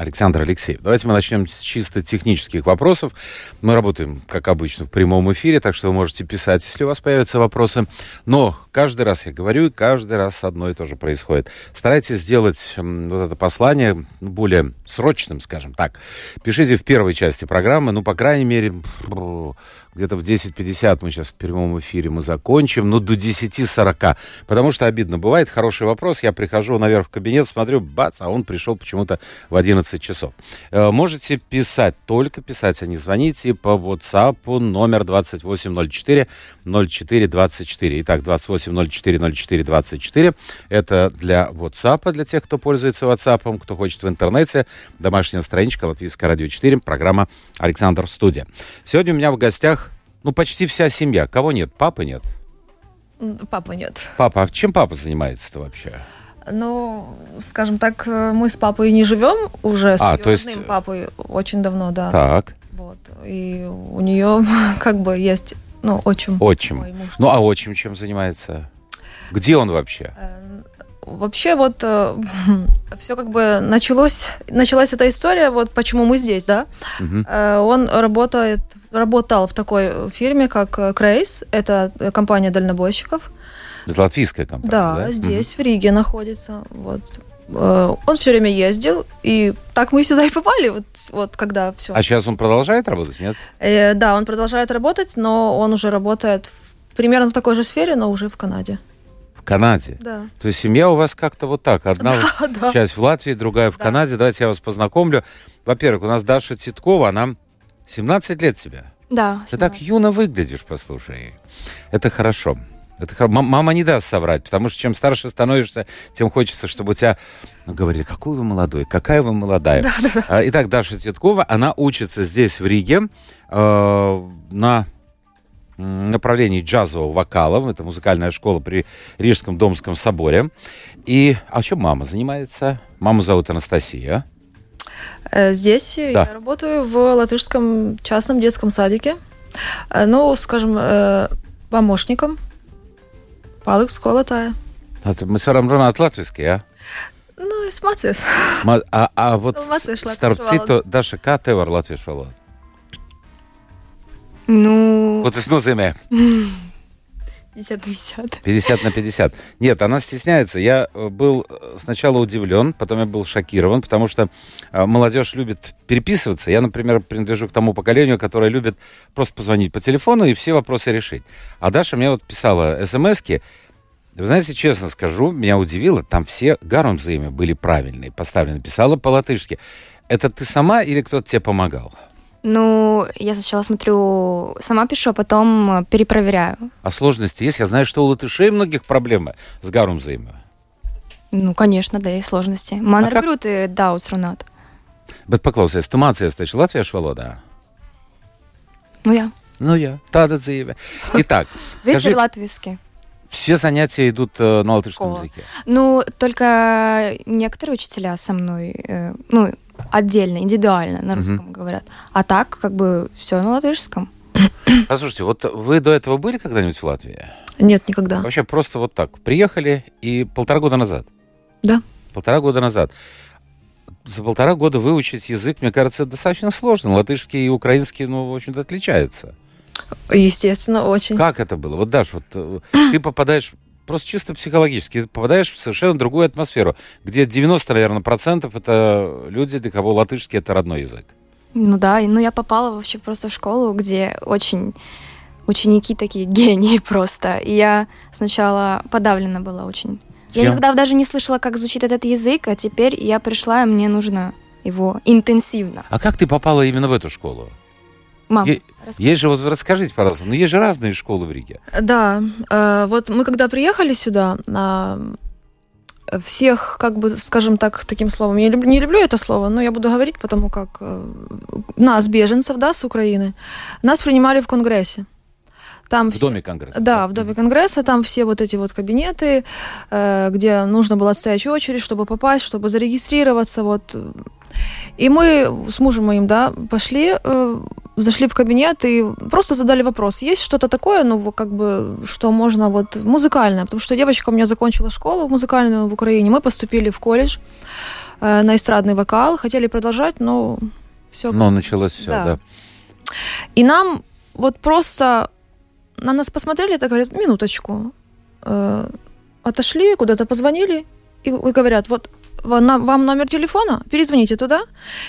Александр Алексеев. Давайте мы начнем с чисто технических вопросов. Мы работаем, как обычно, в прямом эфире, так что вы можете писать, если у вас появятся вопросы. Но каждый раз я говорю, и каждый раз одно и то же происходит. Старайтесь сделать вот это послание более срочным, скажем так. Пишите в первой части программы, ну, по крайней мере, где-то в 10.50 мы сейчас в прямом эфире мы закончим, ну, до 10.40, потому что обидно бывает. Хороший вопрос, я прихожу наверх в кабинет, смотрю, бац, а он пришел почему-то в 11 часов. Э, можете писать, только писать, а не звоните по WhatsApp номер 2804 0424. Итак, 2804 0424. Это для WhatsApp, для тех, кто пользуется WhatsApp, кто хочет в интернете. Домашняя страничка Латвийское радио 4, программа «Александр Студия». Сегодня у меня в гостях, ну, почти вся семья. Кого нет? Папы нет? Папы нет. Папа, а чем папа занимается-то вообще? Ну, скажем так, мы с папой не живем уже с А, то есть- родным папой очень давно, да. Так, Вот. И у нее как бы есть, ну, отчим. отчим. Мой муж. Ну, а отчим чем занимается? Где он вообще? Э, Вообще вот все как бы началось, началась эта история, вот почему мы здесь, да. Э, Он работает, работал в такой фирме, как э, Крейс, это э, компания дальнобойщиков. Это латвийская компания, Да, да? здесь, в Риге находится. Вот. Э, Он все время ездил, и так мы сюда и попали, вот, вот когда все. А сейчас он продолжает работать, нет? да, он продолжает работать, но он уже работает в- примерно в такой же сфере, но уже в Канаде. В Канаде. Да. То есть семья у вас как-то вот так. Одна да. часть в Латвии, другая в Да. Канаде. Давайте я вас познакомлю. Во-первых, у нас Даша Титкова, она 17 лет тебе. Да. Ты так юно выглядишь, послушай. Это хорошо. Это Мама не даст соврать, потому что чем старше становишься, тем хочется, чтобы у тебя ну, говорили, какой вы молодой, какая вы молодая. А, Итак, Даша Титкова, она учится здесь, в Риге, э, на направлении джазового вокала. Это музыкальная школа при Рижском Домском соборе. И а чем мама занимается? Маму зовут Анастасия. Э, Здесь Да. я работаю в латышском частном детском садике. Э, Ну, скажем, э, помощником. paliku skolotāja. Tātad mēs varam runāt latviešu. Ja? Nu, es mācījos. Ma, a, a, vot, nu, mācīšu latviešu starp valodu. citu, Daša, kā tev ar latviešu valodu? Nu... Ko tas nozīmē? Mm. 50 на 50. Нет, она стесняется. Я э, был э, сначала удивлен, потом я был шокирован, потому что э, молодежь любит переписываться. Я, например, принадлежу к тому поколению, которое любит просто позвонить по телефону и все вопросы решить. А Даша мне вот писала смс-ки. Вы знаете, честно скажу, меня удивило, там все гармзаимы были правильные, поставлены. Писала по-латышски. Это ты сама или кто-то тебе помогал? Ну, я сначала смотрю, сама пишу, а потом перепроверяю. А сложности есть? Я знаю, что у латышей многих проблемы с гармзаимы. Nu, конечно, да, есть сложности. Man А ir как- grūti daudz runāt. Bet paklausies, tu mācies taču latviešu valodā? Nu, jā. Ну, я. Tāda dzīve. Итак, ir latviski. все занятия идут э, на латышском языке. Ну, только некоторые учителя со мной, э, ну, отдельно, индивидуально на русском говорят. А так, как бы, все на латышском. Послушайте, вот вы до этого были когда-нибудь в Латвии? Нет, никогда. Вообще просто вот так. Приехали и полтора года назад. Да. Полтора года назад. За полтора года выучить язык, мне кажется, достаточно сложно. Латышский и украинский, ну, в общем-то, отличаются. Естественно, очень. Как это было? Вот, Даш, вот э, ты попадаешь просто чисто психологически, ты попадаешь в совершенно другую атмосферу, где 90, наверное, процентов это люди, для кого латышский это родной язык. Ну да, ну я попала вообще просто в школу, где очень ученики такие гении просто. И я сначала подавлена была очень. Я Чем? никогда даже не слышала, как звучит этот язык, а теперь я пришла, и мне нужно его интенсивно. А как ты попала именно в эту школу? Мам, Е-. Есть же, вот расскажите, пожалуйста, ну есть же разные школы в Риге. Да, э, вот мы когда приехали сюда, а, всех, как бы, скажем так, таким словом, я люб- не люблю это слово, но я буду говорить, потому как э, нас, беженцев, да, с Украины, нас принимали в Конгрессе. Там В все- Доме Конгресса. Да, в Доме Конгресса, там все вот эти вот кабинеты, э, где нужно было стоять в очередь, чтобы попасть, чтобы зарегистрироваться, вот. И мы с мужем моим, да, пошли, э, зашли в кабинет и просто задали вопрос, есть что-то такое, ну, как бы, что можно вот музыкальное, потому что девочка у меня закончила школу музыкальную в Украине, мы поступили в колледж э, на эстрадный вокал, хотели продолжать, но все Но началось все, Да. да. и нам вот просто на нас посмотрели, так говорят, минуточку. Э, отошли, куда-то позвонили и, говорят, вот вам номер телефона, перезвоните туда,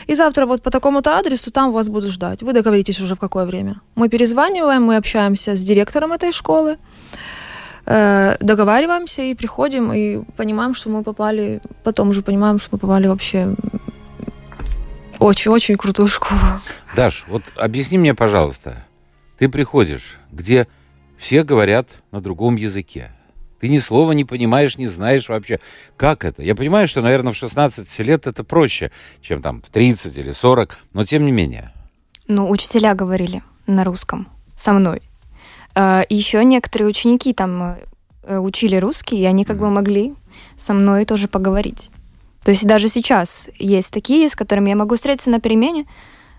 и завтра вот по такому-то адресу там вас будут ждать. Вы договоритесь уже в какое время. Мы перезваниваем, мы общаемся с директором этой школы, э, договариваемся и приходим, и понимаем, что мы попали, потом уже понимаем, что мы попали вообще очень-очень крутую школу. Даш, вот объясни мне, пожалуйста, ты приходишь, где все говорят на другом языке. Ты ни слова не понимаешь, не знаешь вообще, как это. Я понимаю, что, наверное, в 16 лет это проще, чем там в 30 или 40, но тем не менее. Ну, учителя говорили на русском со мной. А, еще некоторые ученики там э, учили русский, и они как бы могли со мной тоже поговорить. То есть даже сейчас есть такие, с которыми я могу встретиться на перемене,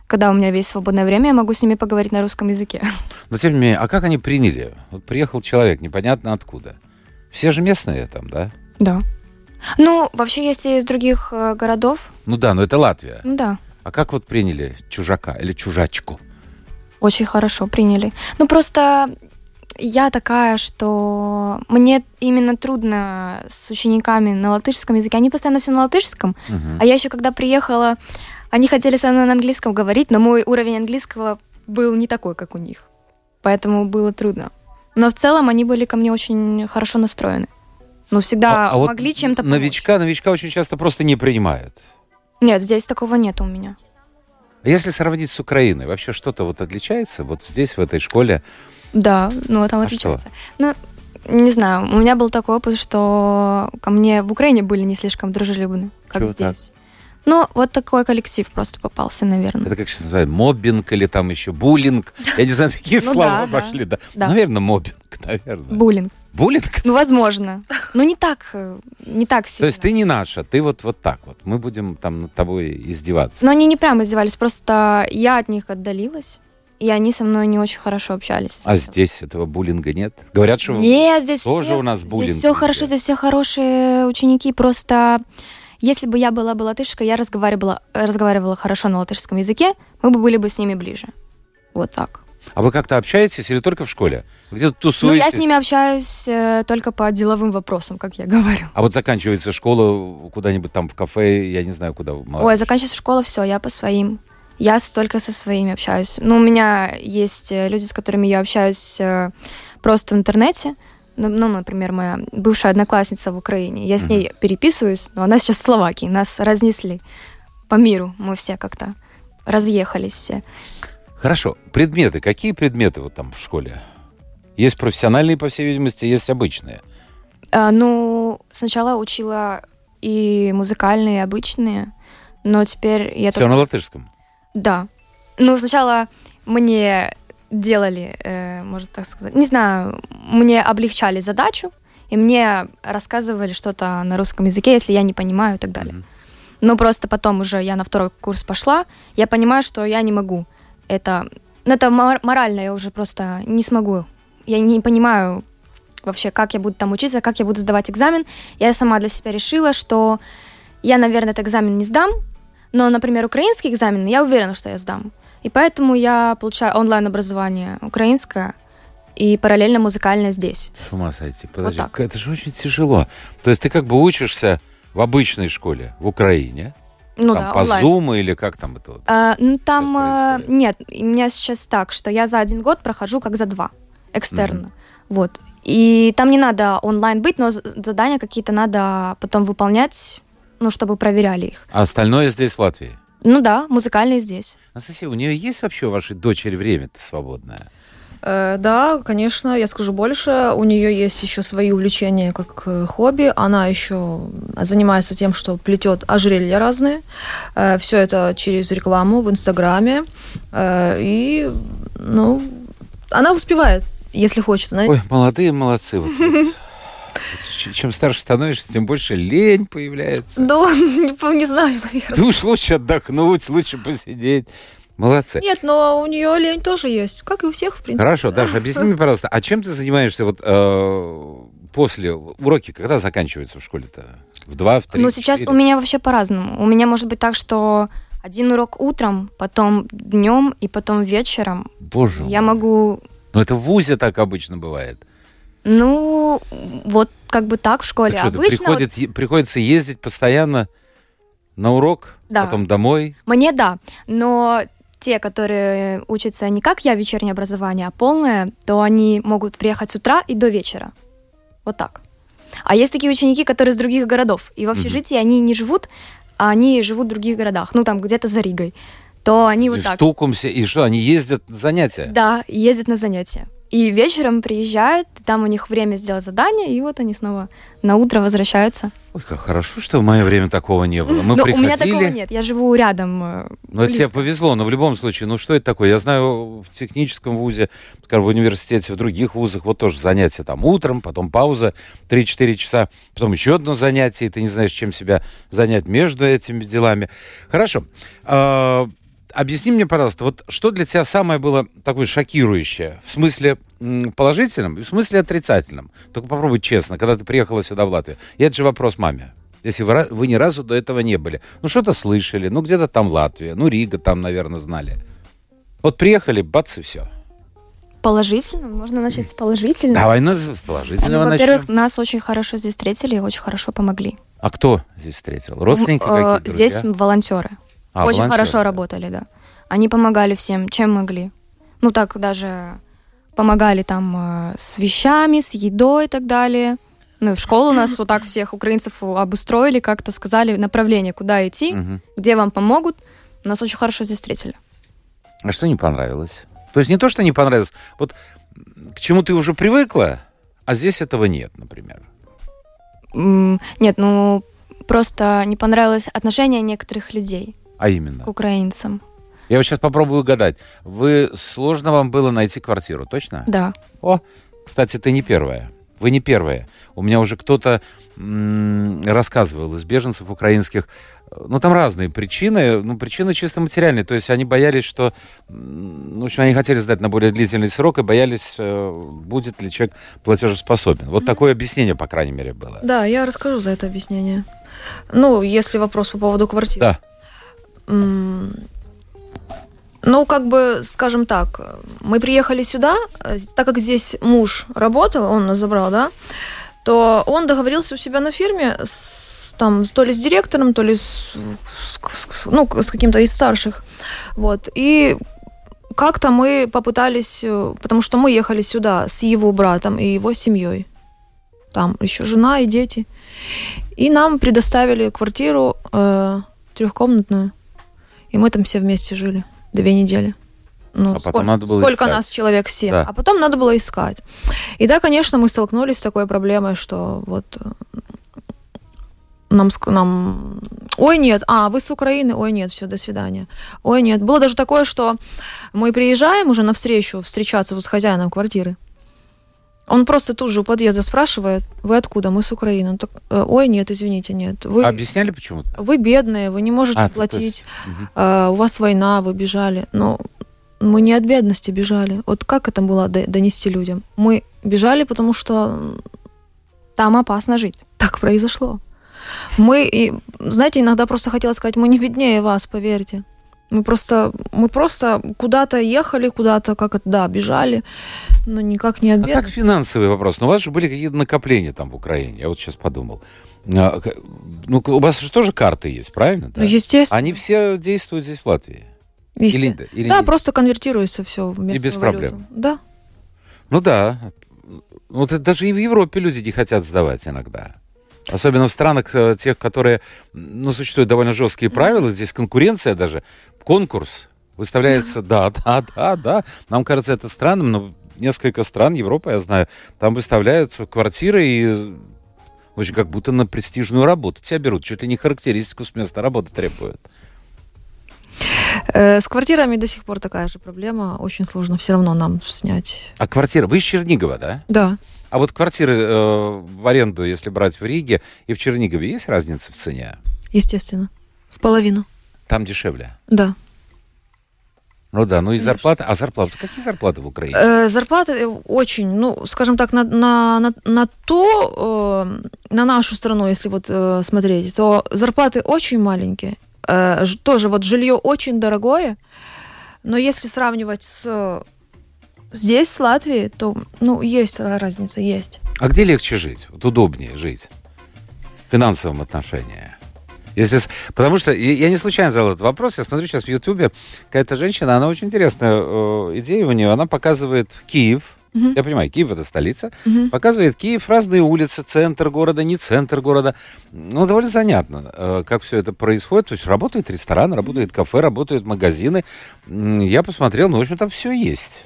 когда у меня весь свободное время, я могу с ними поговорить на русском языке. Но тем не менее, а как они приняли? Вот приехал человек, непонятно откуда. Все же местные там, да? Да. Ну, вообще есть и из других э, городов. Ну да, но это Латвия. Ну да, А как вот приняли чужака или чужачку? очень хорошо приняли. Ну, просто я такая, что мне именно трудно с учениками на латышском языке. Они постоянно все на латышском. Мгм. А я еще когда приехала, они хотели со мной на английском говорить, но мой уровень английского был не такой, как у них. Поэтому было трудно. Но в целом они были ко мне очень хорошо настроены. Ну, всегда А- а вот могли чем-то помочь. новичка, новичка очень часто просто не принимают. Нет, здесь такого нет у меня. А Если сравнить с Украиной, вообще что-то вот отличается вот здесь, в этой школе? Да, ну там А отличается. Ну, не знаю, у меня был такой опыт, что ко мне в Украине были не слишком дружелюбны, как Чего так? Ну, вот такой коллектив просто попался, наверное. Это как сейчас называют, моббинг или там еще буллинг? Я не знаю, такие Ну слова пошли. Да. Наверное, моббинг, наверное. Буллинг. Буллинг? Ну, возможно. Ну, не так, э, не так То сильно. есть ты не наша, ты вот, вот так вот. Мы будем там над тобой издеваться. Но они не прямо издевались, просто я от них отдалилась, и они со мной не очень хорошо общались. А здесь этого буллинга нет? Говорят, что... Нет, здесь тоже все, у нас буллинг Здесь все хорошо, здесь все хорошие ученики. Просто если бы я была бы латышкой, я разговаривала, разговаривала хорошо на латышском языке, мы бы были бы с ними ближе. Вот так. А вы как-то общаетесь или только в школе? Где-то Ну, тусуетесь? я с ними общаюсь э, только по деловым вопросам, как я говорю. А вот заканчивается школа куда-нибудь там в кафе, я не знаю, куда. вы, Ой, молодежь. заканчивается школа, все, я по своим. Я только со своими общаюсь. Ну, у меня есть э, люди, с которыми я общаюсь э, просто в интернете. Ну, ну, например, моя бывшая одноклассница в Украине. Я с ней переписываюсь, но она сейчас в Словакии. Нас разнесли по миру. Мы все как-то разъехались все. Хорошо. Предметы. Какие предметы вот там в школе? Есть профессиональные, по всей видимости, есть обычные. А, ну, сначала учила и музыкальные, и обычные, но теперь я Все только- на латышском. Да. Ну, сначала мне делали, э, можно так сказать, не знаю, мне облегчали задачу, и мне рассказывали что-то на русском языке, если я не понимаю и так далее. Мгм. Но просто потом уже я на второй курс пошла, я понимаю, что я не могу. Это, ну, это мор- морально, я уже просто не смогу. Я не понимаю вообще, как я буду там учиться, как я буду сдавать экзамен. Я сама для себя решила, что я, наверное, этот экзамен не сдам, но, например, украинский экзамен, я уверена, что я сдам. И поэтому я получаю онлайн-образование украинское и параллельно музыкальное здесь. С ума сойти. Подожди, так. это же очень тяжело. То есть ты как бы учишься в обычной школе в Украине, Ну там да, по онлайн. Zoom или как там это вот? А, ну, там э, нет, у меня сейчас так, что я за один год прохожу как за два экстерно. Вот. И там не надо онлайн быть, но задания какие-то надо потом выполнять, ну, чтобы проверяли их. А остальное здесь в Латвии. Ну да, музыкальные здесь. Анастасия, у нее есть вообще у вашей дочери время-то свободное? Э, да, конечно, я скажу больше. У нее есть еще свои увлечения как э, хобби. Она еще занимается тем, что плетет ожерелья разные. Э, все это через рекламу в Инстаграме. И, ну, она успевает, если хочется. Ой, молодые молодцы. Вот, вот. Чем старше становишься, тем больше лень появляется. Да, не, знаю, наверное. Ты уж лучше отдохнуть, лучше посидеть. Молодцы. Нет, но у нее лень тоже есть, как и у всех, в принципе. Хорошо, Даша, объясни мне, пожалуйста, а чем ты занимаешься вот э, после уроки, когда заканчиваются в школе-то? В два, в три, Ну, сейчас четыре? у меня вообще по-разному. У меня может быть так, что один урок утром, потом днем и потом вечером. Боже Я мой. могу, Ну, это в ВУЗе так обычно бывает. Ну, вот как бы так в школе. Так что, Обычно вот приходит, е- приходится ездить постоянно на урок, Да. потом домой. Мне да, но те, которые учатся не как я вечернее образование, а полное, то они могут приехать с утра и до вечера. Вот так. А есть такие ученики, которые из других городов. И в общежитии они не живут, а они живут в других городах. Ну, там где-то за Ригой. То они вот в так. Тукумсе. И что, они ездят на занятия? Да, и ездят на занятия. И вечером приезжают, там у них время сделать задание, и вот они снова на утро возвращаются. Ой, как хорошо, что в мое время такого не было. Мы но приходили... у меня такого нет, я живу рядом. э, Ну, это тебе повезло, но в любом случае, ну что это такое? Я знаю в техническом вузе, скажем, в университете, в других вузах, вот тоже занятия там утром, потом пауза 3-4 часа, потом еще одно занятие, и ты не знаешь, чем себя занять между этими делами. Хорошо. Объясни мне, пожалуйста, вот что для тебя самое было такое шокирующее? В смысле положительном и в смысле отрицательном? Только попробуй честно, когда ты приехала сюда, в Латвию. И это же вопрос маме. Если вы, вы ни разу до этого не были. Ну, что-то слышали, ну, где-то там Латвия, ну, Рига там, наверное, знали. Вот приехали, бац, и все. Положительно, можно начать с положительного. Давай ну, с Ну, положительного Во-первых, начнем. нас очень хорошо здесь встретили и очень хорошо помогли. А кто здесь встретил? Родственники э, какие-то? Здесь волонтеры. А, очень волонтеры, хорошо да. работали, да. Они помогали всем, чем могли. Ну, так даже помогали там э, с вещами, с едой и так далее. Ну, и в школу нас вот так всех украинцев обустроили, как-то сказали направление, куда идти, Мгм. где вам помогут. Нас очень хорошо здесь встретили. А что не понравилось? То есть не то, что не понравилось, вот к чему ты уже привыкла, а здесь этого нет, например. Нет, ну, просто не понравилось отношение некоторых людей А именно. к украинцам. Я вот сейчас попробую угадать. Вы сложно вам было найти квартиру, точно? Да. О, кстати, ты не первая. Вы не первая. У меня уже кто-то рассказывал из беженцев украинских. Ну, там разные причины. Ну, причины чисто материальные. То есть они боялись, что... Ну, в общем, они хотели сдать на более длительный срок и боялись, э, будет ли человек платежеспособен. Вот такое объяснение, по крайней мере, было. Да, я расскажу за это объяснение. Ну, если вопрос по поводу квартиры. Да. Ну, как бы, скажем так, мы приехали сюда, э, так как здесь муж работал, он нас забрал, да, то он договорился у себя на фирме с, там, то ли с директором, то ли с, с- с- ну, с каким-то из старших. Вот. И как-то мы попытались, э, потому что мы ехали сюда с его братом и его семьей. Там еще жена и дети. И нам предоставили квартиру э, трехкомнатную. И мы там все вместе жили две недели. Ну, А потом сколько, надо было сколько искать. нас человек семь. Да. А потом надо было искать. И да, конечно, мы столкнулись с такой проблемой, что вот э, нам, нам... Ой, нет, а, вы с Украины? Ой, нет, все, до свидания. Ой, нет. Было даже такое, что мы приезжаем уже навстречу встречаться вот с хозяином квартиры. Он просто тут же у подъезда спрашивает, вы откуда? Мы с Украины. Он так, «Э, Ой, нет, извините, нет. Вы, Объясняли почему-то? вы бедные, вы не можете А, платить. есть, мгм. Э, у вас война, вы бежали. Но мы не от бедности бежали. Вот как это было до- донести людям? Мы бежали, потому что Там опасно жить. так произошло. Мы, и, знаете, иногда просто хотела сказать, мы не беднее вас, поверьте. Мы просто, мы просто куда-то ехали, куда-то, как это, да, бежали, но никак не от А как финансовый вопрос? Ну, у вас же были какие-то накопления там в Украине. Я вот сейчас подумал. А, Ну, у вас же тоже карты есть, правильно? Ну, естественно. Они все действуют здесь в Латвии? Или, или Да, не? просто конвертируется все в местную без валюту. проблем. Да. Ну да. Вот это даже и в Европе люди не хотят сдавать иногда. Особенно в странах э, тех, которые, ну, существуют довольно жесткие правила, здесь конкуренция даже, конкурс выставляется, да, да, да, да. Нам кажется это странным, но несколько стран Европы, я знаю, там выставляются квартиры и очень как будто на престижную работу тебя берут, чуть ли не характеристику с места работы требуют. Э, С квартирами до сих пор такая же проблема. Очень сложно все равно нам снять. А квартира, вы из Чернигова, да? Да. А вот квартиры э, в аренду, если брать в Риге и в Чернигове, есть разница в цене? Естественно. В половину. Там дешевле. Да. Ну да, ну и зарплата. А зарплаты? Какие зарплаты в Украине? Э, зарплаты э, очень, ну, скажем так, на, на, на, на то, э, на нашу страну, если вот э, смотреть, то зарплаты очень маленькие. Э, тоже вот жилье очень дорогое, но если сравнивать с здесь, с Латвией, то, ну, есть разница, есть. А где легче жить? Вот удобнее жить? В финансовом отношении. Если, потому что я, не случайно задал этот вопрос. Я смотрю сейчас в Ютубе, какая-то женщина, она очень интересная э, идея у нее. Она показывает Киев. Мгм. Я понимаю, Киев это столица. Мгм. Показывает Киев, разные улицы, центр города, не центр города. Ну, довольно занятно, э, как все это происходит. То есть работает ресторан, работает кафе, работают магазины. Я посмотрел, ну, в общем, там все есть.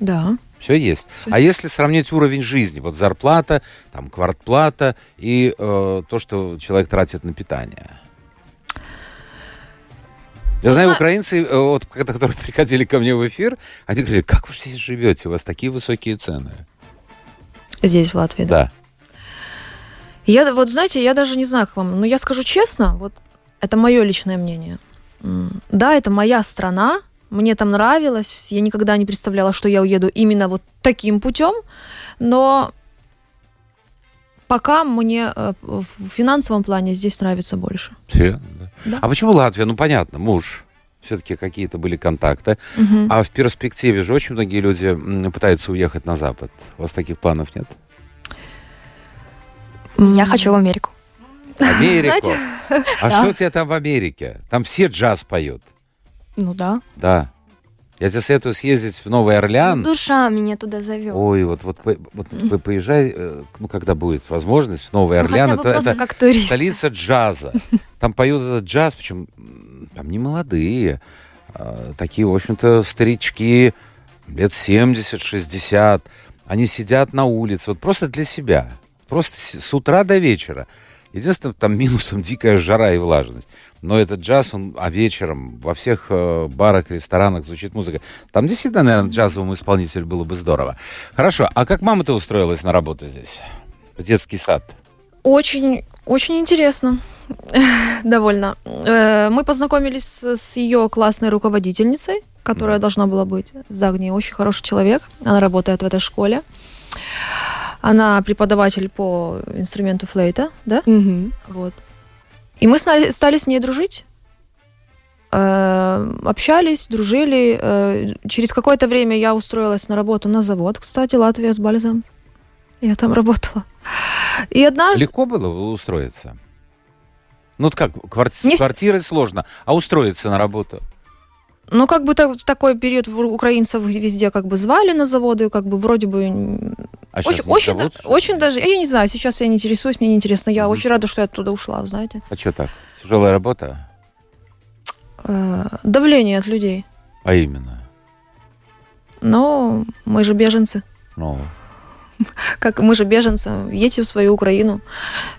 Да. Все есть. Всё а если сравнить уровень жизни, вот зарплата, там квартплата и э, то, что человек тратит на питание. Я знаю, зна- украинцы, э, вот, которые приходили ко мне в эфир, они говорили, как вы здесь живете, у вас такие высокие цены. Здесь, в Латвии, да. Да. Я, вот знаете, я даже не знаю, как вам, но я скажу честно, вот это мое личное мнение. Да, это моя страна, мне там нравилось, я никогда не представляла, что я уеду именно вот таким путем, но пока мне э, в финансовом плане здесь нравится больше. Серьезно, да? Да. А почему Латвия? Ну, понятно, муж. Все-таки какие-то были контакты. Мгм. А в перспективе же очень многие люди пытаются уехать на Запад. У вас таких планов нет? Я хочу в Америку. Америку. А Да. что у тебя там в Америке? Там все джаз поют. Ну да. Да. Я тебе советую съездить в Новый Орлеан. Душа меня туда зовет. Ой, вот, вот, по- вот вы поезжай, э, ну, когда будет возможность, в Новый Ну, Орлеан. бы Это, это как турист. столица джаза. Там поют этот джаз, причем там не молодые, а, такие, в общем-то, старички, лет 70-60. Они сидят на улице, вот просто для себя. Просто с утра до вечера. Единственное, там минусом дикая жара и влажность. Но этот джаз, он, а вечером во всех э, барах, ресторанах звучит музыка. Там действительно, наверное, джазовому исполнителю было бы здорово. Хорошо, а как мама-то устроилась на работу здесь? В детский сад? Очень, очень интересно. Довольно. Э, Мы познакомились с- ее классной руководительницей, которая Мгм. должна была быть с Дагни. Очень хороший человек. Она работает в этой школе. Она преподаватель по инструменту флейта, да? Мгм. Вот. И мы стали, стали с ней дружить. Э, общались, дружили. Э, через какое-то время я устроилась на работу на завод, кстати, Латвия с Бальзам. Я там работала. И однажды... Легко было устроиться? Ну, вот как, кварти- Не с квартирой сложно, а устроиться на работу? Ну, как бы так- такой период украинцев везде как бы звали на заводы, как бы вроде бы... А очень, очень, зовут, да- очень даже... Я не знаю, сейчас я не интересуюсь, мне не интересно. Я Мгм. очень рада, что я оттуда ушла, знаете. А что так? Тяжелая работа? Э, давление от людей. А именно? Но мы же беженцы. Ну, Как мы же беженцы. Едьте в свою Украину.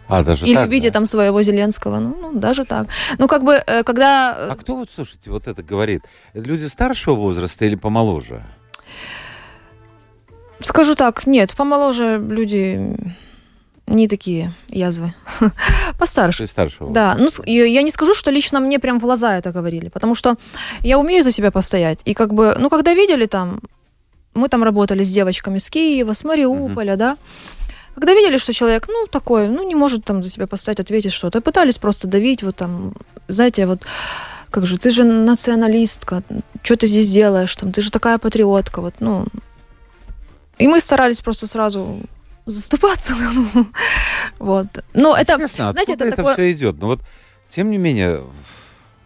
а, даже и так, любите да? там своего Зеленского. Ну, ну, даже так. Ну, как бы, э, когда... э, А кто вот, слушайте, вот это говорит? Люди старшего возраста или помоложе? Скажу так, нет, помоложе люди не такие язвы. Постарше. старшего Да, ну я не скажу, что лично мне прям в глаза это говорили, потому что я умею за себя постоять. И как бы, ну, когда видели там, мы там работали с девочками с Киева, с Мариуполя, да, когда видели, что человек, ну, такой, ну, не может там за себя постоять, ответить что-то, пытались просто давить, вот там, знаете, вот, как же, ты же националистка, что ты здесь делаешь, там, ты же такая патриотка, вот, ну. И мы старались просто сразу заступаться, ну, вот. Но это, знаете, это это такое- все идет? Ну вот, тем не менее,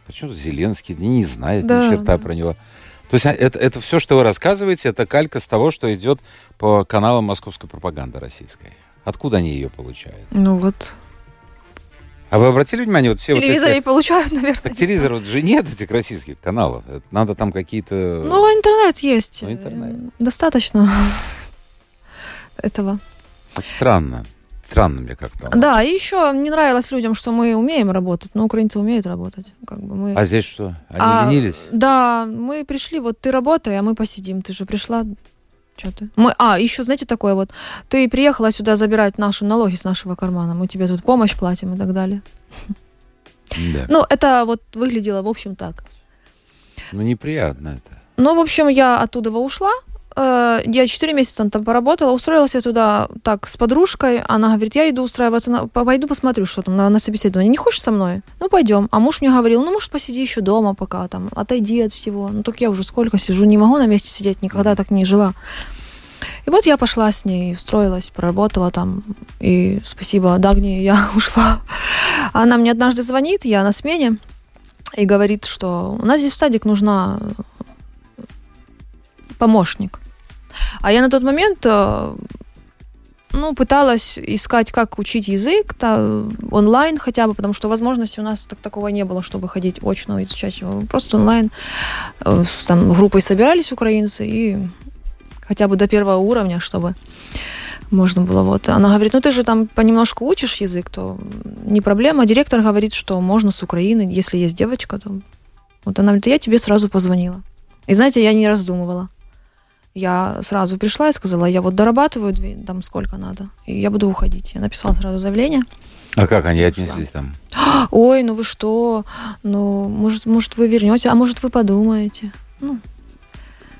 почему Зеленский не, не знает Да, ни черта да. про него. То есть а, это, это все, что вы рассказываете, это калька с того, что идет по каналам московской пропаганды российской. Откуда они ее получают? ну вот, А вы обратили внимание, вот все Телевизор вот эти... получают, наверное. Так телевизор вот же нет этих российских каналов. Это Надо там какие-то... Ну, интернет есть. Ну, интернет. Достаточно этого. Вот Странно. Странно мне как-то. Да, и еще не нравилось людям, что мы умеем работать, но украинцы умеют работать. Как бы мы... А здесь что? Они А, ленились? Да, мы пришли, вот ты работай, а мы посидим. Ты же пришла, что ты? Мы, а, еще, знаете, такое вот, ты приехала сюда забирать наши налоги с нашего кармана, мы тебе тут помощь платим и так далее. Да. Ну, это вот выглядело, в общем, так. Ну, неприятно это. Ну, в общем, я оттуда ушла. Э, Я 4 месяца там поработала, устроилась я туда так с подружкой. Она говорит, я иду устраиваться, на... по- пойду посмотрю, что там на, на собеседование. Не хочешь со мной? Ну, пойдем. А муж мне говорил, ну, может, посиди еще дома пока, там, отойди от всего. Ну, так я уже сколько сижу, не могу на месте сидеть, никогда так не жила. И вот я пошла с ней, устроилась, проработала там. И спасибо Дагне, я ушла. Она мне однажды звонит, я на смене, и говорит, что у нас здесь в садик нужна помощник. А я на тот момент э, ну, пыталась искать, как учить язык та, онлайн хотя бы, потому что возможности у нас так, такого не было, чтобы ходить очно изучать его. Просто онлайн. Э, Там группой собирались украинцы и хотя бы до первого уровня, чтобы можно было вот. Она говорит, ну ты же там понемножку учишь язык, то не проблема. Директор говорит, что можно с Украины, если есть девочка, то... Вот она говорит, я тебе сразу позвонила. И знаете, я не раздумывала. Я сразу пришла и сказала, я вот дорабатываю там сколько надо, и я буду уходить. Я написала сразу заявление. А как они отнеслись там? Ой, ну вы что? Ну, может, может вы вернете, а может вы подумаете. Ну,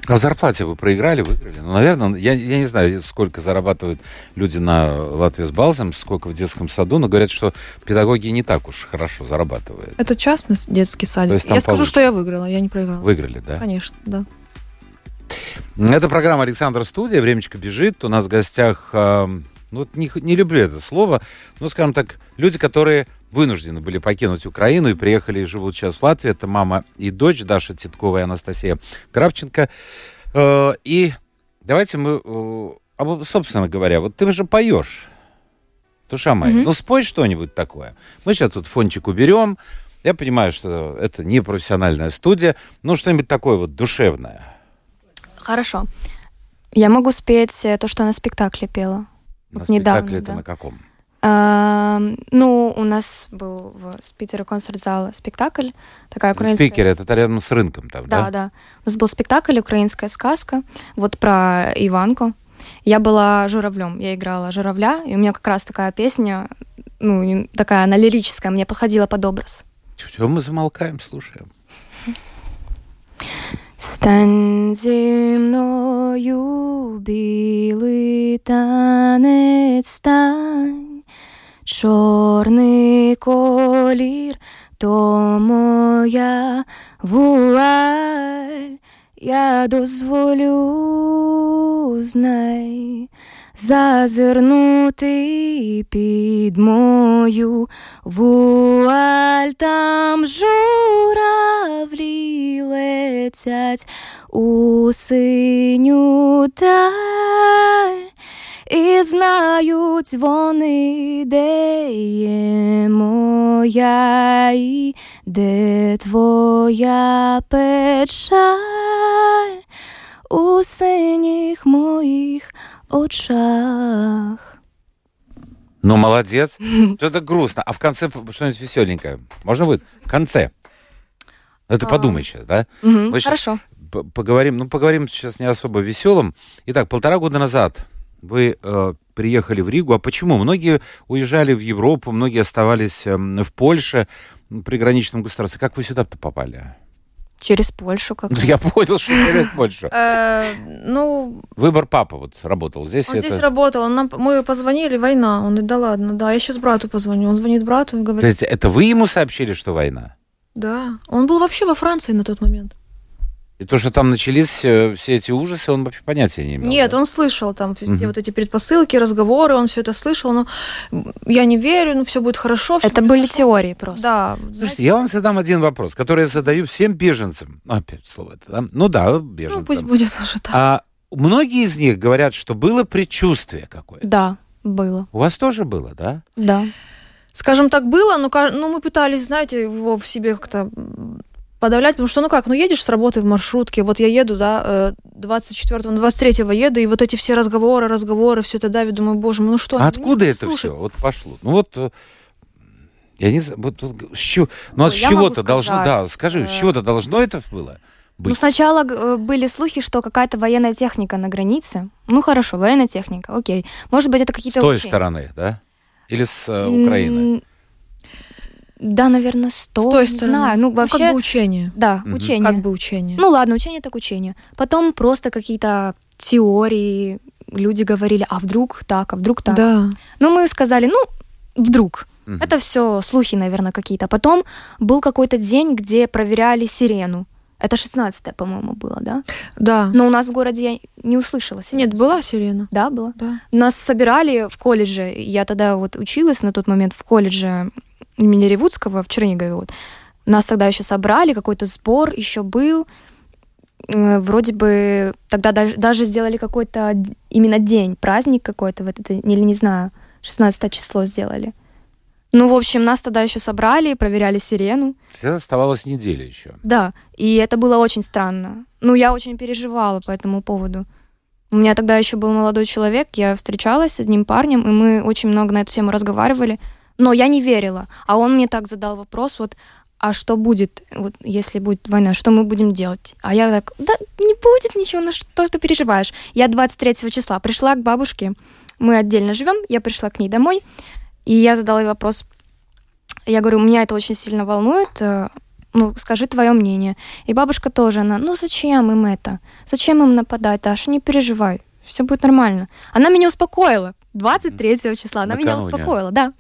А в зарплате вы проиграли, выиграли? Ну, наверное, я, я не знаю, сколько зарабатывают люди на Латвии с Балзом, сколько в детском саду, но говорят, что педагоги не так уж хорошо зарабатывают. это частный детский садик. Я скажу, получше. что я выиграла, я не проиграла. Выиграли, да? Конечно, да. Это программа «Александр Студия». Времечко бежит. У нас в гостях, э, ну, не, не люблю это слово, но, скажем так, люди, которые вынуждены были покинуть Украину и приехали и живут сейчас в Латвии. Это мама и дочь Даша Титкова и Анастасия Кравченко. Э, и давайте мы, э, об- собственно говоря, вот ты же поешь, душа моя. Мгм. Ну, спой что-нибудь такое. Мы сейчас тут фончик уберем. Я понимаю, что это не профессиональная студия, но что-нибудь такое вот душевное. Хорошо. Я могу спеть э, то, что на спектакле пела. На Вот недавно, спектакле это да. на каком? А, ну, у нас был в с Питера концерт-зала спектакль. Такая украинская... Спикер, это рядом с рынком там, да? Да, да. У нас был спектакль «Украинская сказка», вот про Иванку. Я была журавлем, я играла журавля, и у меня как раз такая песня, ну, такая, она лирическая, мне подходила под образ. Чего мы замолкаем, слушаем? Стань зі мною, білий танець, стань, чорний колір, то моя вуаль, я дозволю, знай, зазирнути під мою вуаль, там журавлі летять у синю даль. І знають вони, де є моя і де твоя печаль у синіх моїх очах. Ну, молодец. Что-то грустно. А в конце что-нибудь веселенькое. Можно будет? В конце. Это А. подумай сейчас, да? Хорошо. Поговорим, ну, поговорим сейчас не особо веселым. Итак, полтора года назад вы э, приехали в Ригу. А почему? Многие уезжали в Европу, многие оставались эм, в Польше, м, приграничном государстве. Как вы сюда-то попали? Через Польшу как Ну, Я понял, что через Польшу. Э, ну, Выбор папа вот работал здесь. он здесь работал, он нам, мы позвонили, война. Он говорит, да ладно, да, я сейчас брату позвоню. Он звонит брату и То говорит, есть это вы ему сообщили, что война? да. Он был вообще во Франции на тот момент. И то, что там начались э, все эти ужасы, он вообще понятия не имел. Нет, да? он слышал там все Мгм. вот эти предпосылки, разговоры, он все это слышал, но я не верю, ну все будет хорошо. всё Это будет были хорошо. теории просто. Да. Слушайте, я вам задам один вопрос, который я задаю всем беженцам. Ну, Опять слово это, да? Ну да, беженцам. ну пусть будет уже так. А многие из них говорят, что было предчувствие какое-то. Да, было. У вас тоже было, да? Да. Скажем так, было, но ка- ну, мы пытались, знаете, его в себе как-то подавлять, потому что, ну как, ну едешь с работы в маршрутке, вот я еду, да, э, 24-го, 23-го еду, и вот эти все разговоры, разговоры, все это давит, думаю, боже мой, ну что? А откуда не это слушают. все? Вот пошло. Ну вот, э, я не знаю, вот, вот с чего, ну, а Ой, с чего-то должно, да, скажи, с э, чего-то должно это было быть? Ну, сначала э, были слухи, что какая-то военная техника на границе. Ну, хорошо, военная техника, окей. Может быть, это С какие-то той учения. стороны, да? Или с э, Украины? Да, наверное, с той, С той не стороны. знаю. Ну, Ну, вообще, как бы учение. да, Мгм. учение. Как бы учение. Ну, ладно, учение так учение. Потом просто какие-то теории, люди говорили, а вдруг так, а вдруг так. Да. Ну, мы сказали, ну, вдруг. Мгм. Это все слухи, наверное, какие-то. Потом был какой-то день, где проверяли сирену. Это 16 по-моему, было, да? Да. Но у нас в городе я не услышала сирену. Нет, была сирена. Да, было. Да. Нас собирали в колледже. Я тогда вот училась на тот момент в колледже имени Ревудского в Чернигове. Вот. Нас тогда еще собрали, какой-то сбор еще был. Вроде бы тогда даже, даже сделали какой-то именно день, праздник какой-то в этот, или не знаю, 16 число сделали. Ну, в общем, нас тогда еще собрали, проверяли сирену. Сейчас оставалась неделя еще. Да, и это было очень странно. Ну, я очень переживала по этому поводу. У меня тогда еще был молодой человек, я встречалась с одним парнем, и мы очень много на эту тему разговаривали, но я не верила. А он мне так задал вопрос, вот, а что будет, вот, если будет война, что мы будем делать? А я так, да не будет ничего, ну что ты переживаешь? Я 23 числа пришла к бабушке, мы отдельно живем, я пришла к ней домой, и я задала ей вопрос, я говорю, меня это очень сильно волнует, э, ну, скажи твое мнение. И бабушка тоже, она, ну, зачем им это? Зачем им нападать, Даша, не переживай, все будет нормально. Она меня успокоила 23 числа, она меня Накануне. успокоила, да.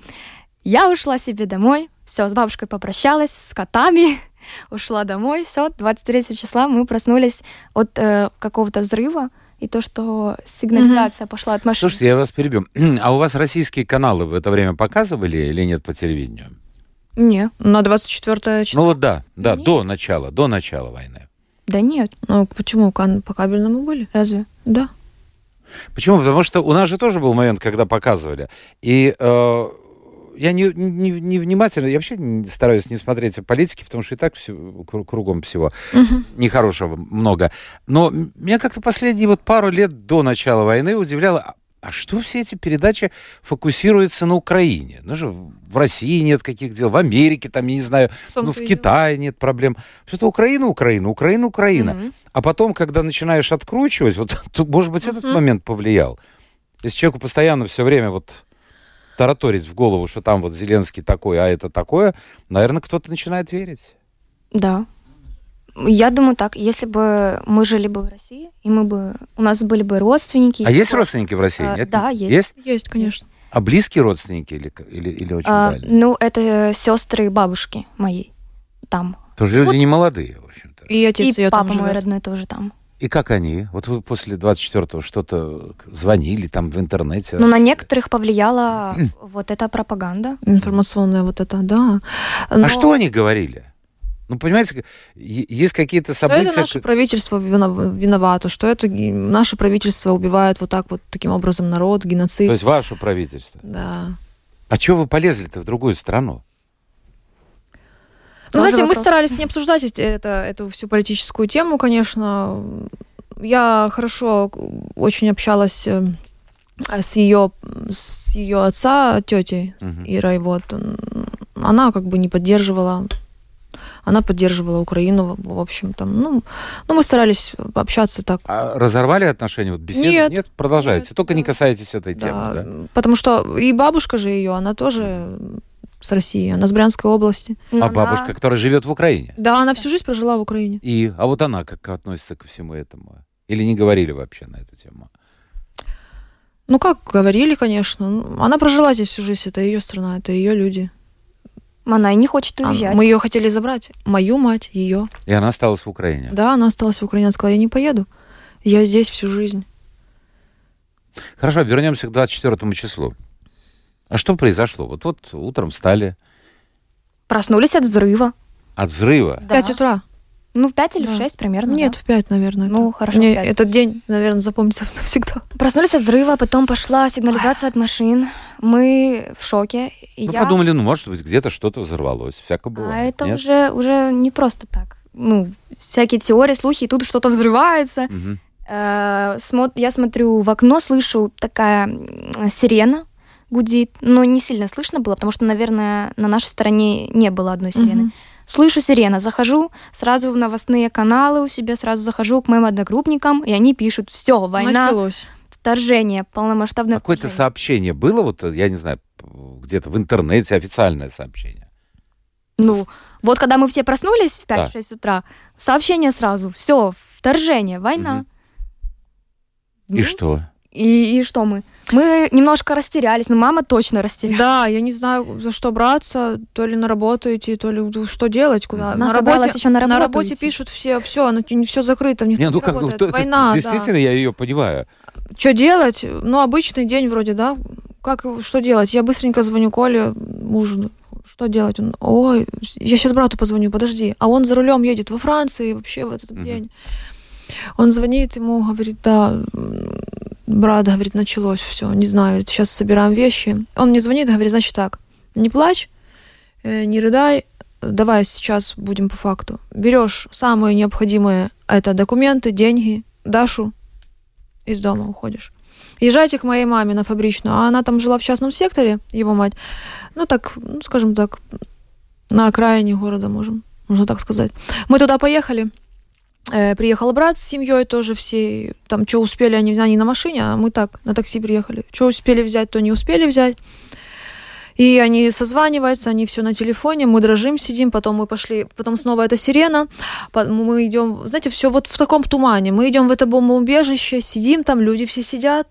Я ушла себе домой, все, с бабушкой попрощалась, с котами, ушла домой, все, 23 числа мы проснулись от э, какого-то взрыва, и то, что сигнализация пошла от машины. Слушайте, я вас перебью. А у вас российские каналы в это время показывали или нет по телевидению? Не, на 24 число. Ну вот да, да, Нет. до начала, до начала войны. Да нет, Ну, почему? По кабельному были? разве? Да. Почему? Потому что у нас же тоже был момент, когда показывали. И э, я не, не, не внимательно, я вообще стараюсь не смотреть о политике, потому что и так все, кру- кругом всего Мгм. нехорошего много. Но меня как-то последние вот пару лет до начала войны удивляло, а- а что все эти передачи фокусируются на Украине? Ну же, в России нет каких дел, в Америке там, я не знаю, ну в. Китае нет проблем. Что-то Украина, Украина, Украина, Украина. Мгм. А потом, когда начинаешь откручивать, вот, то, может быть, этот Мгм. момент повлиял. Если человеку постоянно все время вот тараторить в голову, что там вот Зеленский такой, а это такое, наверное, кто-то начинает верить. Да. Я думаю так, если бы мы жили бы в России, и мы бы, у нас были бы родственники. А есть родственники в России? А, Нет? да, есть. Есть? Есть, конечно. А близкие родственники или, или, или очень а, дальние? ну, это сестры бабушки моей там. Тоже люди вот- не молодые, в общем-то. И отец и ее папа там мой живет. родной тоже там. И как они? Вот вы после 24-го что-то звонили там в интернете? Ну, на некоторых повлияла вот эта пропаганда. Информационная вот это, да. А Но что они говорили? Ну, понимаете, есть какие-то что события... это наше правительство вино- виновато, что это наше правительство убивает вот так вот таким образом народ, геноцид. То есть ваше правительство. Да. А чего вы полезли-то в другую страну? Ну, знаете, мы вопрос. старались не обсуждать это, эту всю политическую тему, конечно. Я хорошо очень общалась э, с ее, с ее отца, тетей Мгм. Ирой. Вот. Она как бы не поддерживала она поддерживала Украину, в общем, там, ну, ну, мы старались общаться так. А разорвали отношения? Вот беседу? Нет. Продолжайте. Нет, Только не да. касайтесь этой Да, темы, да? Потому что и бабушка же ее, она тоже с России, она с Брянской области. Но А она- бабушка, которая живет в Украине? Да, она всю жизнь прожила в Украине. И, а вот она как относится ко всему этому? Или не говорили вообще на эту тему? Ну, как говорили, конечно. Ну, Она прожила здесь всю жизнь, это ее страна, это ее люди. Она и не хочет А уезжать. Мы ее хотели забрать. Мою мать, ее. И она осталась в Украине? Да, она осталась в Украине. Она сказала, я не поеду. Я здесь всю жизнь. Хорошо, вернемся к 24 числу. А что произошло? Вот, вот утром встали Проснулись от взрыва. от взрыва. В Да. 5 утра. Ну, в 5 или в Да. 6 примерно. Нет, да. в 5, наверное. Ну, это. хорошо, в Мне этот день, наверное, запомнится навсегда. Проснулись от взрыва, потом пошла сигнализация от машин. мы в шоке. и Ну, я- подумали, ну, может быть, где-то что-то взорвалось. Всяко бывает. А это нет? уже, уже не просто так. Ну, всякие теории, слухи, и тут что-то взрывается. Мгм. Э, смо- Я смотрю в окно, слышу такая сирена гудит, но не сильно слышно было, потому что, наверное, на нашей стороне не было одной сирены. Мгм. Слышу сирена, захожу сразу в новостные каналы у себя, сразу захожу к моим одногруппникам, и они пишут, все, война, Началось. вторжение, полномасштабное Какое-то вторжение». сообщение было, вот, я не знаю, где-то в интернете официальное сообщение? Ну, вот когда мы все проснулись в Да. 5-6 утра, сообщение сразу, все, вторжение, война. И Ну, что? И, и что мы? Мы немножко растерялись, но мама точно растерялась. Да, я не знаю, за что браться, то ли на работу идти, то ли что делать, куда. Она на работе, еще на работу работе идти. пишут все, все, все закрыто, никто Не, не, ну как, ну, работает. то- это Война, действительно, я ее понимаю. Что делать? Ну, обычный день вроде, да? Как, что делать? Я быстренько звоню Коле, мужу. Что делать? Он, ой, я сейчас брату позвоню, подожди. А он за рулем едет во Франции вообще в этот Мгм. день. Он звонит ему, говорит, да, брат, говорит, началось все, не знаю, говорит, сейчас собираем вещи. Он мне звонит, говорит, значит так, не плачь, э, не рыдай, давай сейчас будем по факту. Берешь самые необходимые, это документы, деньги, Дашу, из дома уходишь. Езжайте к моей маме на фабричную, а она там жила в частном секторе, его мать, ну так, ну, скажем так, на окраине города, можем, можно так сказать. Мы туда поехали, приехал брат с семьей тоже все, там, что успели они, они на машине, а мы так, на такси приехали. Что успели взять, то не успели взять. И они созваниваются, они все на телефоне, мы дрожим, сидим, потом мы пошли, потом снова эта сирена, мы идем, знаете, все вот в таком тумане. Мы идем в это бомбоубежище, сидим там, люди все сидят,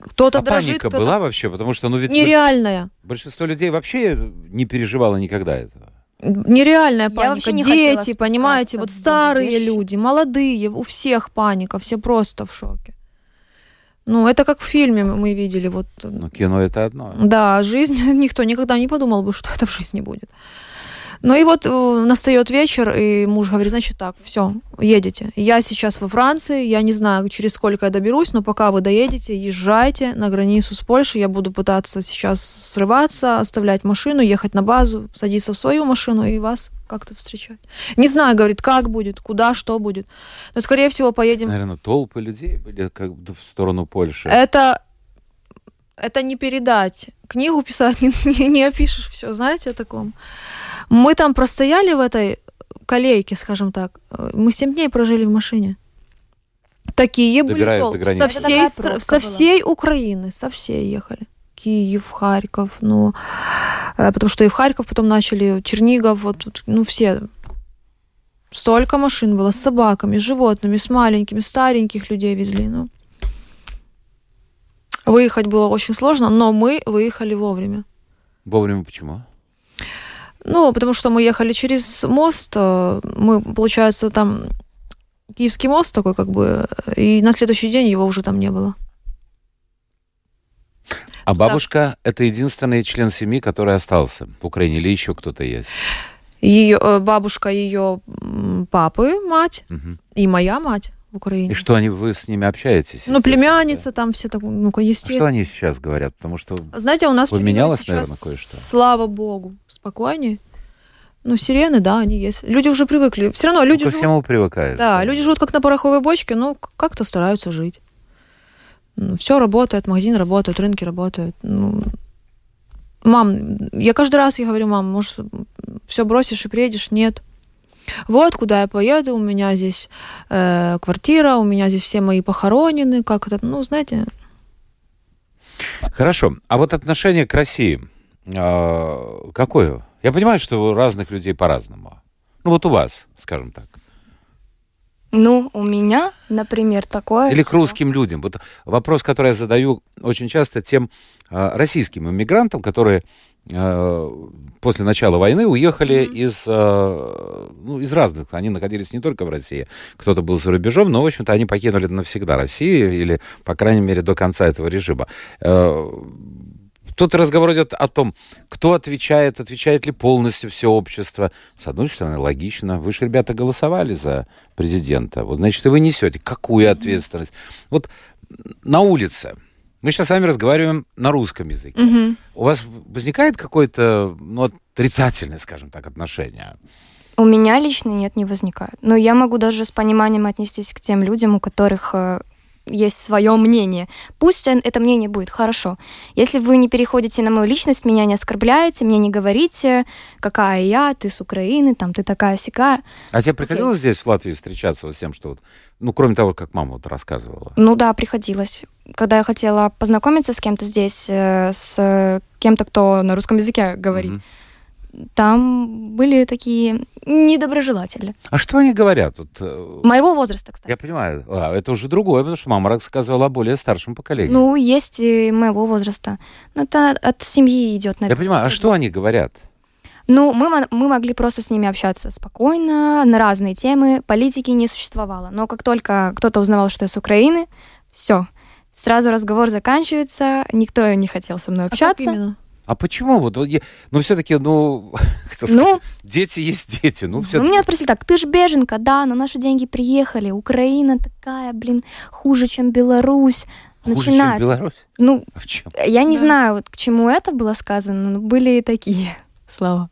кто-то А дрожит, паника кто-то... была вообще? Потому что, ну, ведь Нереальная. большинство людей вообще не переживало никогда этого. Нереальная паника. не хотела Дети, понимаете, вот старые бомбоубежище. люди, молодые, у всех паника, все просто в шоке. Ну, это как в фильме мы видели, вот. Ну, кино это одно. Да, жизнь, никто никогда не подумал бы, что это в жизни будет. Ну и вот э, настает вечер, и муж говорит, значит так, все, едете. Я сейчас во Франции, я не знаю, через сколько я доберусь, но пока вы доедете, езжайте на границу с Польшей, я буду пытаться сейчас срываться, оставлять машину, ехать на базу, садиться в свою машину и вас как-то встречать. Не знаю, говорит, как будет, куда, что будет. Но, скорее всего, поедем... Наверное, толпы людей были как бы в сторону Польши. Это это не передать. Книгу писать не, не, не опишешь все, знаете о таком. Мы там простояли в этой колейке, скажем так. Мы семь дней прожили в машине. Такие были Добираясь до. Со всей, со всей Украины, со всей ехали. Киев, Харьков, ну, э, потому что и в Харьков потом начали, Чернигов, вот, ну, все. Столько машин было с собаками, с животными, с маленькими, стареньких людей везли, ну. Выехать было очень сложно, но мы выехали вовремя. Вовремя почему? Ну, потому что мы ехали через мост, э, мы, получается, там Киевский мост такой, как бы, и на следующий день его уже там не было. А бабушка это единственный член семьи, который остался в Украине, или еще кто-то есть? Ее э, бабушка ее папы, мать, Мгм. и моя мать в Украине. И что они, вы с ними общаетесь? Ну, племянница там все так, ну, да? А. Что они сейчас говорят? Потому что Знаете, у нас Поменялось, сейчас, наверное, кое-что? Слава богу, спокойнее. Ну, сирены, да, они есть. Люди уже привыкли. Все равно люди ко живут всему привыкаешь. Да, люди живут как на пороховой бочке, но к- как-то стараются жить. Все работает, магазин работает, рынки работают. Ну, мам, я каждый раз я говорю, мам, может, все бросишь и приедешь? Нет. Вот куда я поеду, у меня здесь э, квартира, у меня здесь все мои похоронены, как это, ну, знаете, Хорошо. А вот отношение к России а, какое? Я понимаю, что у разных людей по-разному. Ну вот у вас, скажем так. Ну, у меня, например, такое... Или к русским людям. Вот вопрос, который я задаю очень часто тем а, российским иммигрантам, которые а, после начала войны уехали Мгм. из, а, ну, из разных. Они находились не только в России. Кто-то был за рубежом, но, в общем-то, они покинули навсегда Россию, или, по крайней мере, до конца этого режима. Э, Тут разговор идет о том, кто отвечает, отвечает ли полностью все общество. С одной стороны, логично. Вы же, ребята, голосовали за президента. Вот, значит, и вы несете. Какую ответственность? Вот на улице Мы сейчас с вами разговариваем на русском языке. Мгм. У вас возникает какое-то, ну, отрицательное, скажем так, отношение? У меня лично нет, не возникает. Но я могу даже с пониманием отнестись к тем людям, у которых э, есть свое мнение. Пусть это мнение будет хорошо. Если вы не переходите на мою личность, меня не оскорбляете, мне не говорите, какая я, ты с Украины, там ты такая сякая. А тебе приходилось здесь, в Латвии, встречаться вот с тем, что вот, ну, кроме того, как мама вот рассказывала? Ну да, приходилось. Когда я хотела познакомиться с кем-то здесь, э, с кем-то, кто на русском языке говорит, Мгм. Там были такие недоброжелатели. А что они говорят? Вот, э, Моего возраста, кстати. я понимаю, а, это уже другое, потому что мама рассказывала о более старшем поколении. Ну, есть и моего возраста. Ну, это от семьи идет, я наверное. понимаю, а что они говорят? Ну, мы, мы могли просто с ними общаться спокойно, на разные темы. Политики не существовало. Но как только кто-то узнавал, что я с Украины, все. Сразу разговор заканчивается, никто не хотел со мной А как общаться. именно? А почему? Вот, ну, все-таки, ну, сказать, Ну, дети есть дети. Ну, ну, все меня спросили так, ты ж беженка, да, на наши деньги приехали, Украина такая, блин, хуже, чем Беларусь. хуже, чем Начинается. Беларусь. Ну, А в чем? Я не Да. знаю, вот к чему это было сказано, но были и такие слова.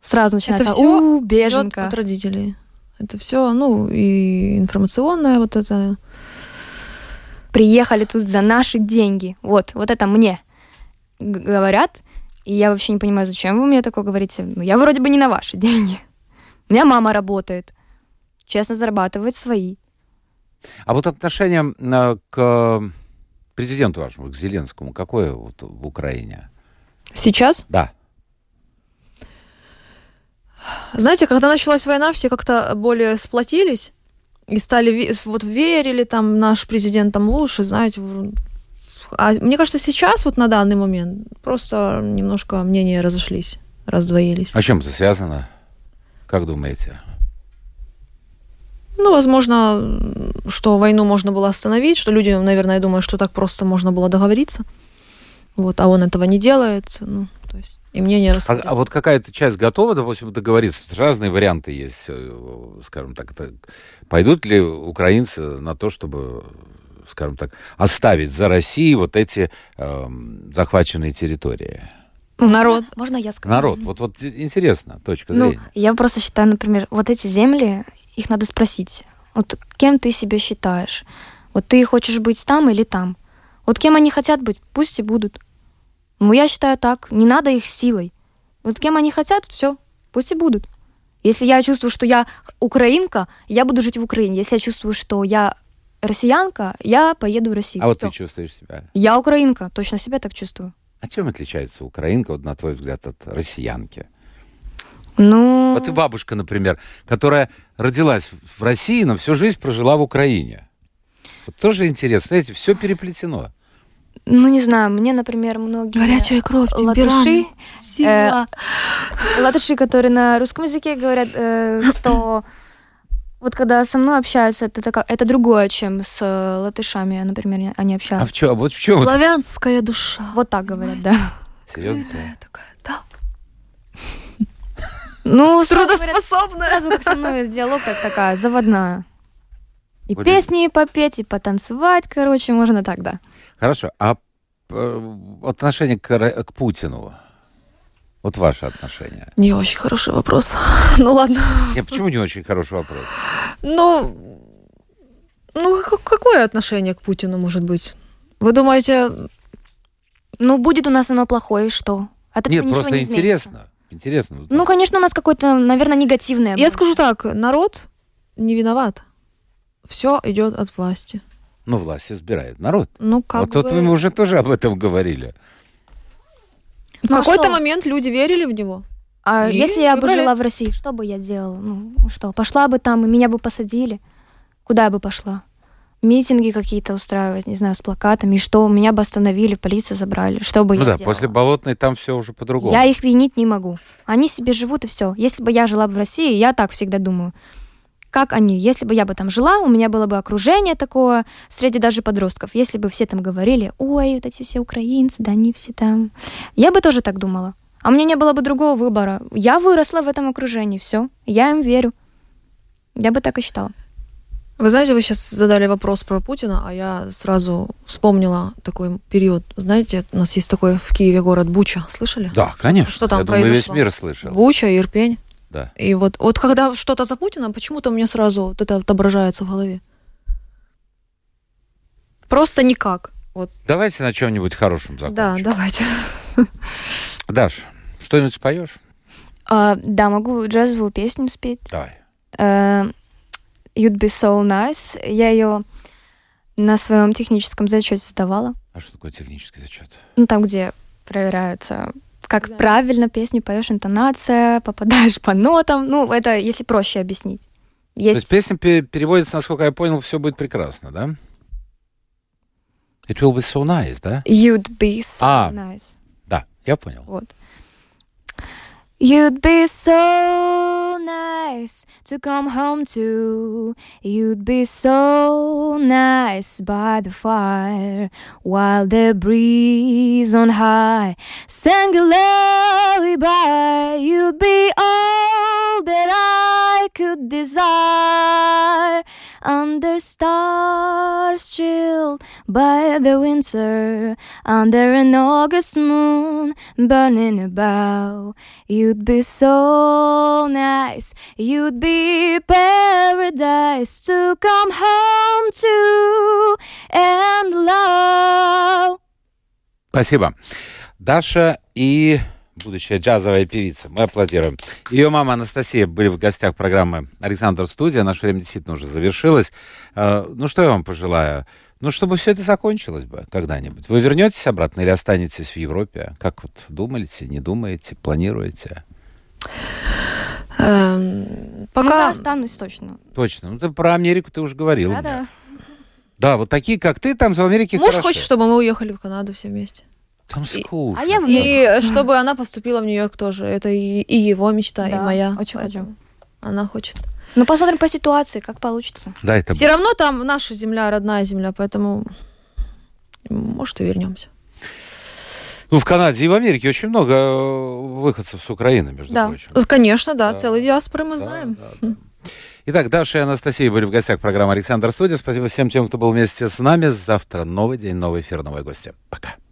Сразу начинается, всё у, Идёт беженка. от родителей. Это все, ну, и информационное вот это. Приехали тут за наши деньги. Вот, вот это мне говорят. И я вообще не понимаю, зачем вы мне такое говорите. Ну, я вроде бы не на ваши деньги. У меня мама работает. Честно зарабатывает свои. А вот отношение э, к президенту вашему, к Зеленскому, какое вот в Украине? Сейчас, Да. знаете, когда началась война, все как-то более сплотились и стали, вот верили, там, наш президент там лучше, знаете. А мне кажется, сейчас, вот на данный момент, просто немножко мнения разошлись, раздвоились. А чем это связано? Как думаете? Ну, возможно, что войну можно было остановить, что люди, наверное, думают, что так просто можно было договориться. Вот, а он этого не делает. Ну, то есть, и мнение А, расходятся. а вот какая-то часть готова, допустим, договориться? Разные варианты есть, э, скажем так. это- Пойдут ли украинцы на то, чтобы, скажем так, оставить за Россией вот эти эм, захваченные территории? Народ. Можно я скажу? Народ, вот, вот интересно, точка Ну, зрения. я просто считаю, например, вот эти земли, их надо спросить. Вот кем ты себя считаешь? Вот ты хочешь быть там или там? Вот кем они хотят быть, пусть и будут. Ну, я считаю так, не надо их силой. Вот кем они хотят, все, пусть и будут. Если я чувствую, что я украинка, я буду жить в Украине. Если я чувствую, что я россиянка, я поеду в Россию. А вот Всё. ты чувствуешь себя? Я украинка, точно себя так чувствую. А чем отличается украинка, вот на твой взгляд, от россиянки? Ну, Вот и бабушка, например, которая родилась в России, но всю жизнь прожила в Украине. Вот тоже интересно, знаете, все переплетено. ну не знаю, мне, например, многие... Горячая кровь, латыши, сила. латыши, которые на русском языке говорят, э, что вот когда со мной общаются, это, така- это другое, чем с э, латышами, например, они А общаются. в чем? А вот в чем? Славянская душа. Вот так говорят, да. Серьезно? Такая, такая, да. Ну, Трудоспособная. сразу как со мной диалог так такая, заводная. И Вот песни попеть, и потанцевать, короче, можно так, да. Хорошо. А э, отношение к, к Путину? Вот ваше отношение. Не очень хороший вопрос. Ну ладно. Я почему не очень хороший вопрос? Ну, ну как- какое отношение к Путину может быть? Вы думаете, Ну, будет у нас оно плохое, и что? От этого Нет, ничего просто не изменится. интересно. Интересно. Ну, конечно, у нас какое-то, наверное, негативное. я было. скажу так, народ не виноват. Все идет от власти. Ну, власть избирает народ. Ну, как вот тут бы... мы уже тоже об этом говорили. В Ну, а какой-то что? момент люди верили в него. А И если я бы жила в России, что бы я делала? Ну, что, пошла бы там, и меня бы посадили? Куда я бы пошла? Митинги какие-то устраивать, не знаю, с плакатами, и что, меня бы остановили, полиция забрали, что бы ну я да, делала? после Болотной там все уже по-другому. Я их винить не могу. Они себе живут, и все. Если бы я жила в России, я так всегда думаю, как они, если бы я бы там жила, у меня было бы окружение такое, среди даже подростков, если бы все там говорили, ой, вот эти все украинцы, да они все там. Я бы тоже так думала. А у меня не было бы другого выбора. Я выросла в этом окружении, все. Я им верю. Я бы так и считала. Вы знаете, вы сейчас задали вопрос про Путина, а я сразу вспомнила такой период. Знаете, у нас есть такой в Киеве город Буча. Слышали? Да, конечно. Что там Я думаю, произошло? весь мир слышал. Буча, Ирпень. Да. И вот, вот когда что-то за Путина, почему-то мне сразу вот это отображается в голове. Просто никак. Вот. Давайте на чем-нибудь хорошем закончим. Да, давайте. Даш, что-нибудь споешь? А, да, могу джазовую песню спеть. Давай. Э, You'd be so nice. Я ее на своем техническом зачете сдавала. А что такое технический зачет? Ну, там, где проверяются, как Да. правильно песню поешь, интонация, попадаешь по нотам. Ну, это если проще объяснить. То есть Есть песня пе- переводится, насколько я понял, все будет прекрасно, да? It will be so nice, да? You'd be so А. nice. Да, я понял. Вот. You'd be so nice to come home to. You'd be so nice by the fire while the breeze on high sang a lullaby. You'd be all that I could desire under stars chilled by the winter under an August moon burning above. You'd be so nice, you'd be paradise to come home to and love. Спасибо. Даша и будущая джазовая певица. Мы аплодируем. Ее мама Анастасия были в гостях программы «Александр Студия». Наше время действительно уже завершилось. Э, Ну, что я вам пожелаю? Ну, чтобы все это закончилось бы когда-нибудь. Вы вернетесь обратно или останетесь в Европе? Как вот думаете, не думаете, планируете? Эм, Ну, пока... я останусь точно. Точно. Ну, ты про Америку ты уже говорил. мне. Да-да. Да, вот такие, как ты, там в Америке Муж хорошо. хочет, чтобы мы уехали в Канаду все вместе. Там скучно. а я в И чтобы она поступила в Нью-Йорк тоже. Это и, и его мечта, и Да, моя. очень Поэтому Она хочет. Ну, посмотрим по ситуации, как получится. Да, это Все равно там наша земля, родная земля, поэтому может и вернемся. Ну, в Канаде и в Америке очень много э, выходцев с Украины, между Да. прочим. Конечно, да, Да. целый диаспоры мы Да, знаем. да, да. Итак, Даша и Анастасия были в гостях программы «Александр Студия». Спасибо всем тем, кто был вместе с нами. Завтра новый день, новый эфир, новые гости. Пока.